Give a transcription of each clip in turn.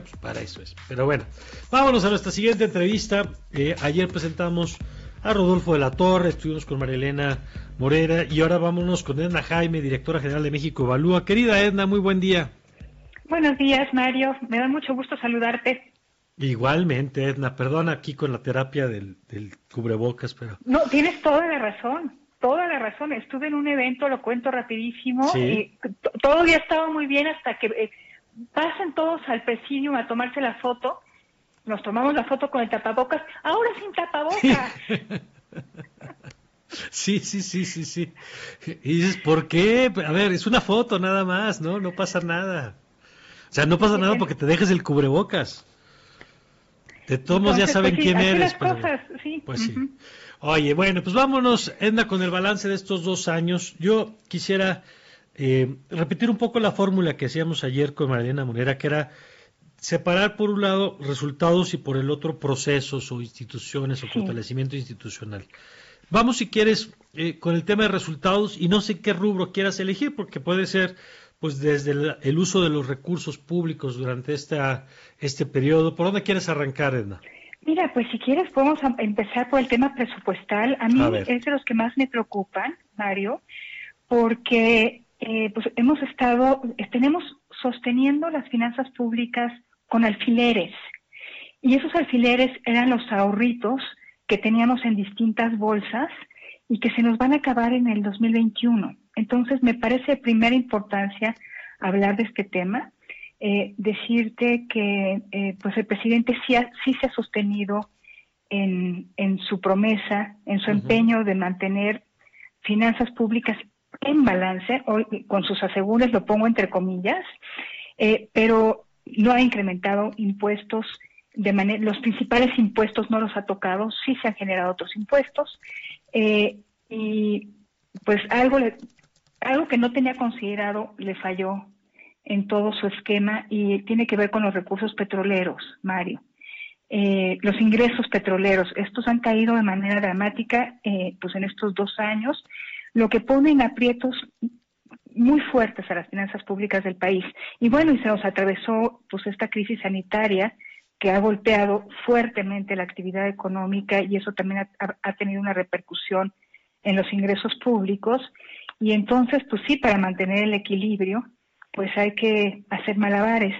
Pues para eso es. Pero bueno, vámonos a nuestra siguiente entrevista. Eh, ayer presentamos a Rodolfo de la Torre, estuvimos con Marilena Morera y ahora vámonos con Edna Jaime, directora general de México Evalúa. Querida Edna, muy buen día. Buenos días, Mario. Me da mucho gusto saludarte. Igualmente, Edna. Perdona aquí con la terapia del, cubrebocas, pero... No, tienes toda la razón. Toda la razón. Estuve en un evento, lo cuento rapidísimo. Y todo ya estaba muy bien hasta que eh, pasan todos al presidium a tomarse la foto. Nos tomamos la foto con el tapabocas. Ahora sin tapabocas. Sí, sí, sí, sí, sí. Y dices, ¿por qué? A ver, es una foto nada más, ¿no? No pasa nada. O sea, no pasa nada porque te dejes el cubrebocas. De todos ya saben pues quién eres. cosas, sí. Pues sí. Oye, bueno, pues vámonos, Edna, con el balance de estos dos años. Yo quisiera eh, repetir un poco la fórmula que hacíamos ayer con Marilena Monera, que era separar por un lado resultados y por el otro procesos o instituciones o fortalecimiento institucional. Vamos, si quieres, eh, con el tema de resultados y no sé qué rubro quieras elegir, porque puede ser pues desde el, uso de los recursos públicos durante esta, este periodo. ¿Por dónde quieres arrancar, Edna? Mira, pues si quieres podemos empezar por el tema presupuestal. A mí es de los que más me preocupan, Mario, porque eh, pues hemos estado, tenemos sosteniendo las finanzas públicas con alfileres. Y esos alfileres eran los ahorritos que teníamos en distintas bolsas y que se nos van a acabar en el 2021. Entonces, me parece de primera importancia hablar de este tema, eh, decirte que eh, pues el presidente sí, sí se ha sostenido en, en su promesa, en su empeño de mantener finanzas públicas en balance, hoy con sus asegures lo pongo entre comillas, eh, pero no ha incrementado impuestos de manera, los principales impuestos no los ha tocado, sí se han generado otros impuestos, eh, y pues algo, algo que no tenía considerado le falló en todo su esquema y tiene que ver con los recursos petroleros, Mario. Eh, los ingresos petroleros, estos han caído de manera dramática pues en estos dos años lo que pone en aprietos muy fuertes a las finanzas públicas del país. Y bueno, y se nos atravesó pues esta crisis sanitaria que ha golpeado fuertemente la actividad económica y eso también ha, tenido una repercusión en los ingresos públicos. Y entonces, pues sí, para mantener el equilibrio, pues hay que hacer malabares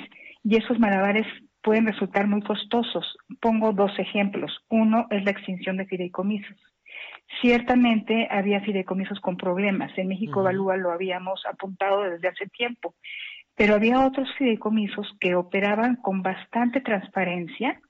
y esos malabares pueden resultar muy costosos. Pongo dos ejemplos. Uno es la extinción de fideicomisos. Ciertamente había fideicomisos con problemas. En México Evalúa lo habíamos apuntado desde hace tiempo, pero había otros fideicomisos que operaban con bastante transparencia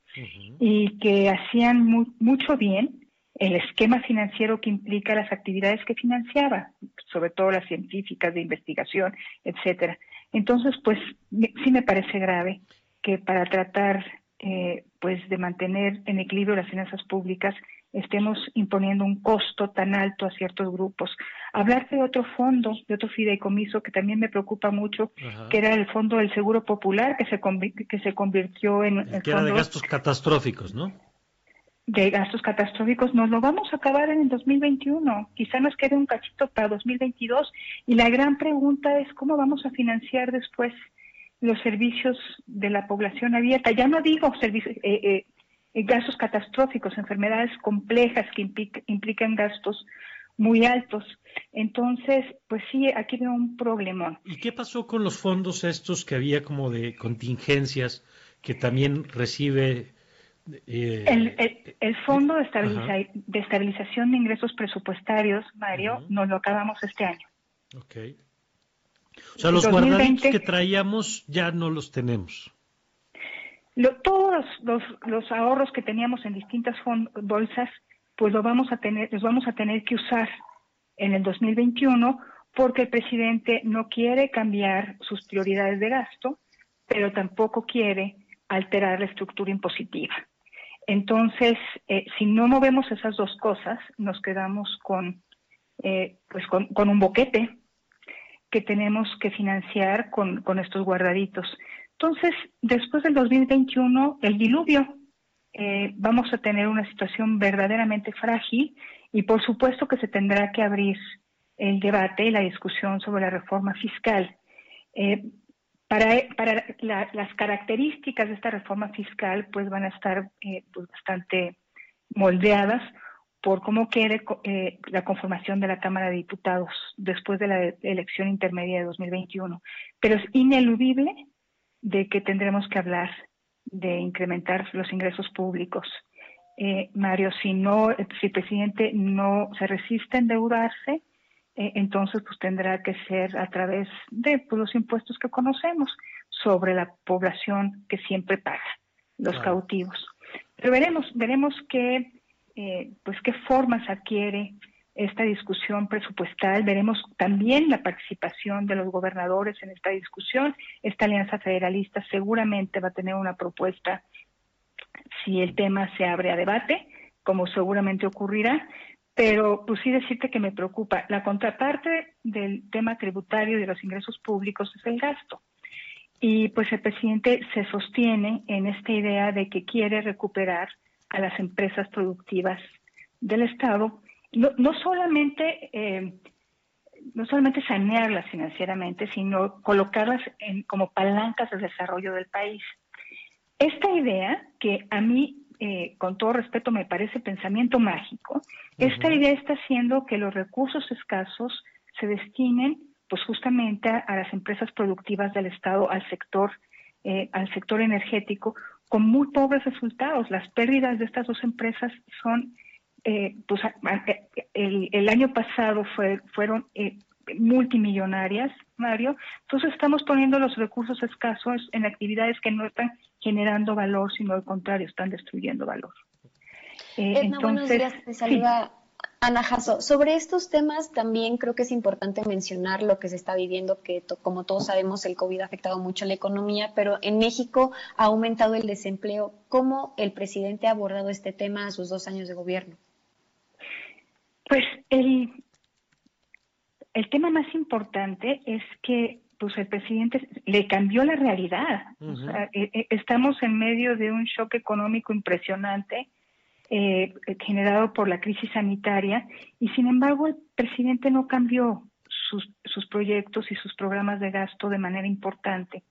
y que hacían mucho bien el esquema financiero que implica las actividades que financiaba, sobre todo las científicas de investigación, etcétera. Entonces, pues sí me parece grave que para tratar eh, pues de mantener en equilibrio las finanzas públicas estemos imponiendo un costo tan alto a ciertos grupos. Hablar de otro fondo, de otro fideicomiso que también me preocupa mucho, que era el fondo del Seguro Popular, que se, que se convirtió en... El que era de gastos catastróficos, ¿no? De gastos catastróficos, nos lo vamos a acabar en el 2021. Quizá nos quede un cachito para 2022. Y la gran pregunta es cómo vamos a financiar después los servicios de la población abierta. Ya no digo servicios, eh, eh, gastos catastróficos, enfermedades complejas que implican gastos muy altos. Entonces, pues sí, aquí veo un problema. ¿Y qué pasó con los fondos estos que había como de contingencias que también recibe? Eh, el, Fondo de, Estabilización de Ingresos Presupuestarios, Mario, nos lo acabamos este año. Ok. O sea, los guardaditos que traíamos ya no los tenemos todos los, ahorros que teníamos en distintas bolsas, pues lo vamos a tener, los vamos a tener que usar en el 2021 porque el presidente no quiere cambiar sus prioridades de gasto, pero tampoco quiere alterar la estructura impositiva. Entonces, eh, si no movemos esas dos cosas, nos quedamos con, eh, pues con, un boquete que tenemos que financiar con estos guardaditos. Entonces, después del 2021, el diluvio, eh, vamos a tener una situación verdaderamente frágil y por supuesto que se tendrá que abrir el debate y la discusión sobre la reforma fiscal. Eh, Para, para las características de esta reforma fiscal, pues van a estar eh, pues, bastante moldeadas por cómo quede eh, la conformación de la Cámara de Diputados después de la elección intermedia de 2021. Pero es ineludible de que tendremos que hablar de incrementar los ingresos públicos. Eh, Mario, si no, si el presidente no se resiste a endeudarse, eh, entonces pues tendrá que ser a través de pues, los impuestos que conocemos sobre la población que siempre paga, los cautivos. Pero veremos, veremos qué, eh, pues qué formas adquiere esta discusión presupuestal. Veremos también la participación de los gobernadores en esta discusión. Esta alianza federalista seguramente va a tener una propuesta si el tema se abre a debate, como seguramente ocurrirá. Pero pues sí decirte que me preocupa. La contraparte del tema tributario y de los ingresos públicos es el gasto. Y pues el presidente se sostiene en esta idea de que quiere recuperar a las empresas productivas del Estado no, solamente eh, no solamente sanearlas financieramente, sino colocarlas en, como palancas de desarrollo del país. Esta idea, que a mí, eh, con todo respeto, me parece pensamiento mágico, esta idea está haciendo que los recursos escasos se destinen, pues justamente a, las empresas productivas del Estado, al sector, eh, al sector energético, con muy pobres resultados. Las pérdidas de estas dos empresas son eh, pues, el, el, año pasado fue, fueron eh, multimillonarias, Mario. Entonces estamos poniendo los recursos escasos en actividades que no están generando valor, sino al contrario, están destruyendo valor. Eh, entonces, buenos días. Te saluda Ana Jasso. Sobre estos temas también creo que es importante mencionar lo que se está viviendo, que como todos sabemos el COVID ha afectado mucho la economía, pero en México ha aumentado el desempleo. ¿Cómo el presidente ha abordado este tema a sus dos años de gobierno? Pues el, el tema más importante es que pues el presidente le cambió la realidad. E, e, estamos en medio de un shock económico impresionante eh, generado por la crisis sanitaria y sin embargo el presidente no cambió sus, sus proyectos y sus programas de gasto de manera importante.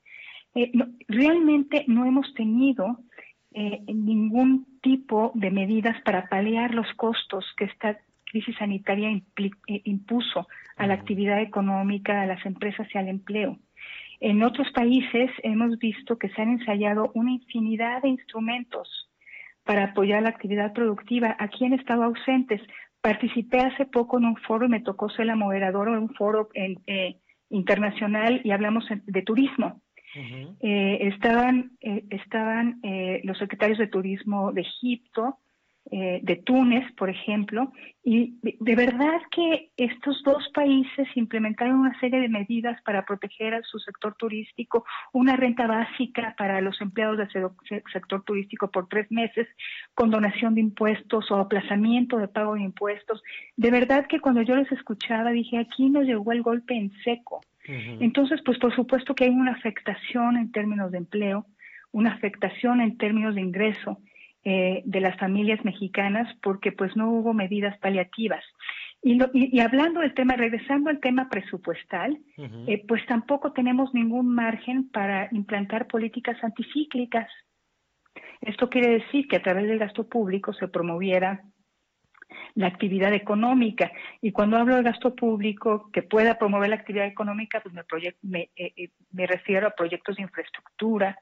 Eh, realmente no hemos tenido eh, ningún tipo de medidas para paliar los costos que está crisis sanitaria eh, impuso a la actividad económica, a las empresas y al empleo. En otros países hemos visto que se han ensayado una infinidad de instrumentos para apoyar la actividad productiva. Aquí han estado ausentes. Participé hace poco en un foro y me tocó ser la moderadora de un foro eh, internacional y hablamos de turismo. Eh, estaban estaban los secretarios de turismo de Egipto, eh, de Túnez, por ejemplo, y de, verdad que estos dos países implementaron una serie de medidas para proteger a su sector turístico, una renta básica para los empleados del sector turístico por tres meses, con donación de impuestos o aplazamiento de pago de impuestos. De verdad que cuando yo les escuchaba dije, aquí nos llegó el golpe en seco. Entonces, pues por supuesto que hay una afectación en términos de empleo, una afectación en términos de ingreso, eh, de las familias mexicanas porque pues no hubo medidas paliativas. Y, y, hablando del tema, regresando al tema presupuestal, eh, pues tampoco tenemos ningún margen para implantar políticas anticíclicas. Esto quiere decir que a través del gasto público se promoviera la actividad económica. Y cuando hablo de gasto público que pueda promover la actividad económica, pues me, me, eh, me refiero a proyectos de infraestructura,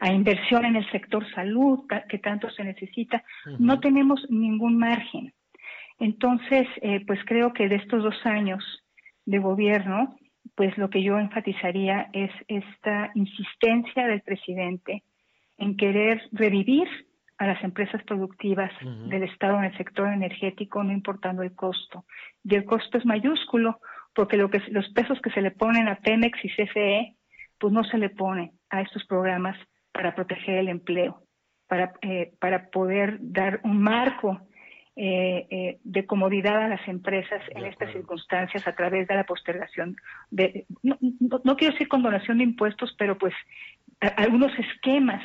a inversión en el sector salud, que tanto se necesita, no tenemos ningún margen. Entonces, eh, pues creo que de estos dos años de gobierno, pues lo que yo enfatizaría es esta insistencia del presidente en querer revivir a las empresas productivas del Estado en el sector energético, no importando el costo. Y el costo es mayúsculo, porque lo que, los pesos que se le ponen a Pemex y CFE, pues no se le ponen a estos programas para proteger el empleo, para, eh, para poder dar un marco eh, eh, de comodidad a las empresas en estas circunstancias a través de la postergación de, no, quiero decir condonación de impuestos, pero pues algunos esquemas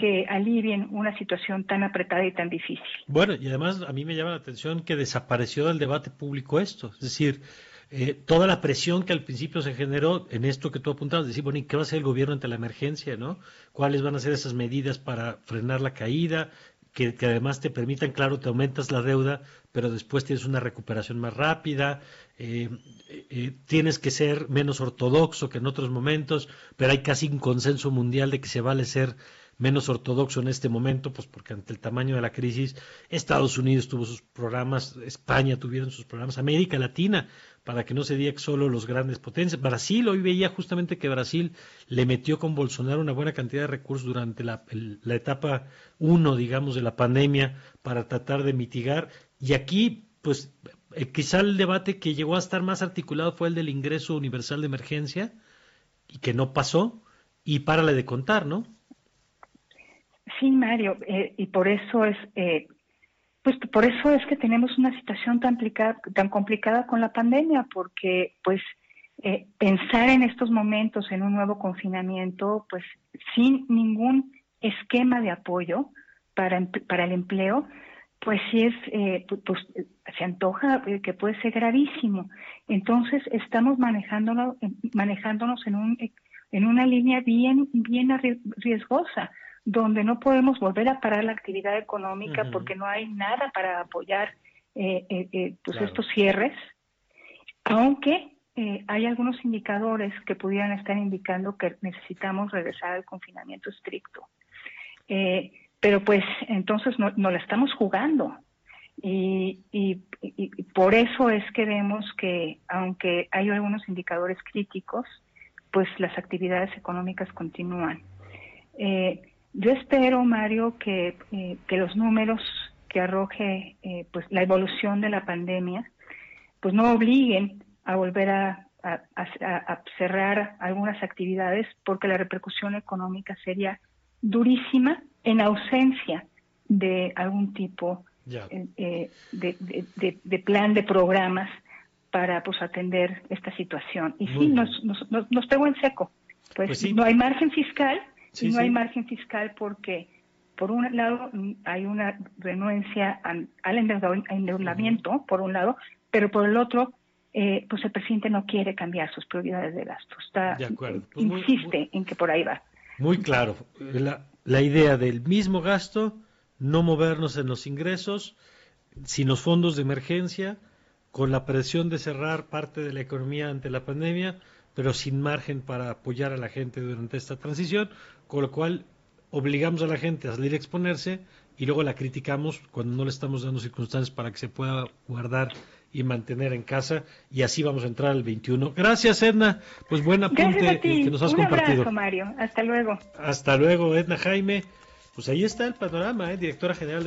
que alivien una situación tan apretada y tan difícil. Bueno, y además a mí me llama la atención que desapareció del debate público esto, es decir, eh, toda la presión que al principio se generó en esto que tú apuntabas, decir, bueno, ¿y qué va a hacer el gobierno ante la emergencia? ¿no? ¿Cuáles van a ser esas medidas para frenar la caída? Que, además te permitan, claro, te aumentas la deuda, pero después tienes una recuperación más rápida, eh, eh, tienes que ser menos ortodoxo que en otros momentos, pero hay casi un consenso mundial de que se vale ser menos ortodoxo en este momento, pues porque ante el tamaño de la crisis, Estados Unidos tuvo sus programas, España tuvieron sus programas, América Latina, para que no se diga solo los grandes potencias. Brasil, hoy veía justamente que Brasil le metió con Bolsonaro una buena cantidad de recursos durante la, etapa uno, digamos, de la pandemia para tratar de mitigar. Y aquí, pues, eh, quizá el debate que llegó a estar más articulado fue el del ingreso universal de emergencia y que no pasó. Y párale de contar, ¿no? Sí, Mario, eh, y por eso es, eh, pues por eso es que tenemos una situación tan, tan complicada con la pandemia, porque pues eh, pensar en estos momentos en un nuevo confinamiento, pues sin ningún esquema de apoyo para, para el empleo, pues sí es, pues, se antoja que puede ser gravísimo. Entonces estamos manejándolo, manejándonos en un en una línea bien bien riesgosa donde no podemos volver a parar la actividad económica porque no hay nada para apoyar eh, eh, eh pues estos cierres, aunque eh, hay algunos indicadores que pudieran estar indicando que necesitamos regresar al confinamiento estricto. pero pues entonces no, no la estamos jugando. Y, y, y, por eso es que vemos que, aunque hay algunos indicadores críticos, pues las actividades económicas continúan. Eh, yo espero, Mario, que, eh, que los números que arroje eh, pues la evolución de la pandemia, pues no obliguen a volver a, cerrar algunas actividades, porque la repercusión económica sería durísima en ausencia de algún tipo eh, de, plan de programas para pues atender esta situación. Y sí, nos, nos, nos, pegó en seco. Pues, pues no hay margen fiscal y no hay margen fiscal porque, por un lado, hay una renuencia al, endeudamiento, por un lado, pero por el otro, eh, pues el presidente no quiere cambiar sus prioridades de gasto. Está, pues insiste en que por ahí va. Muy claro. La, la idea del mismo gasto, no movernos en los ingresos, sin los fondos de emergencia, con la presión de cerrar parte de la economía ante la pandemia, pero sin margen para apoyar a la gente durante esta transición, con lo cual obligamos a la gente a salir a exponerse y luego la criticamos cuando no le estamos dando circunstancias para que se pueda guardar y mantener en casa y así vamos a entrar al 21. Gracias, Edna. Pues buen apunte que nos has Un compartido. Abrazo, Mario. Hasta luego. Hasta luego, Edna Jaime. Pues ahí está el panorama, ¿eh? directora general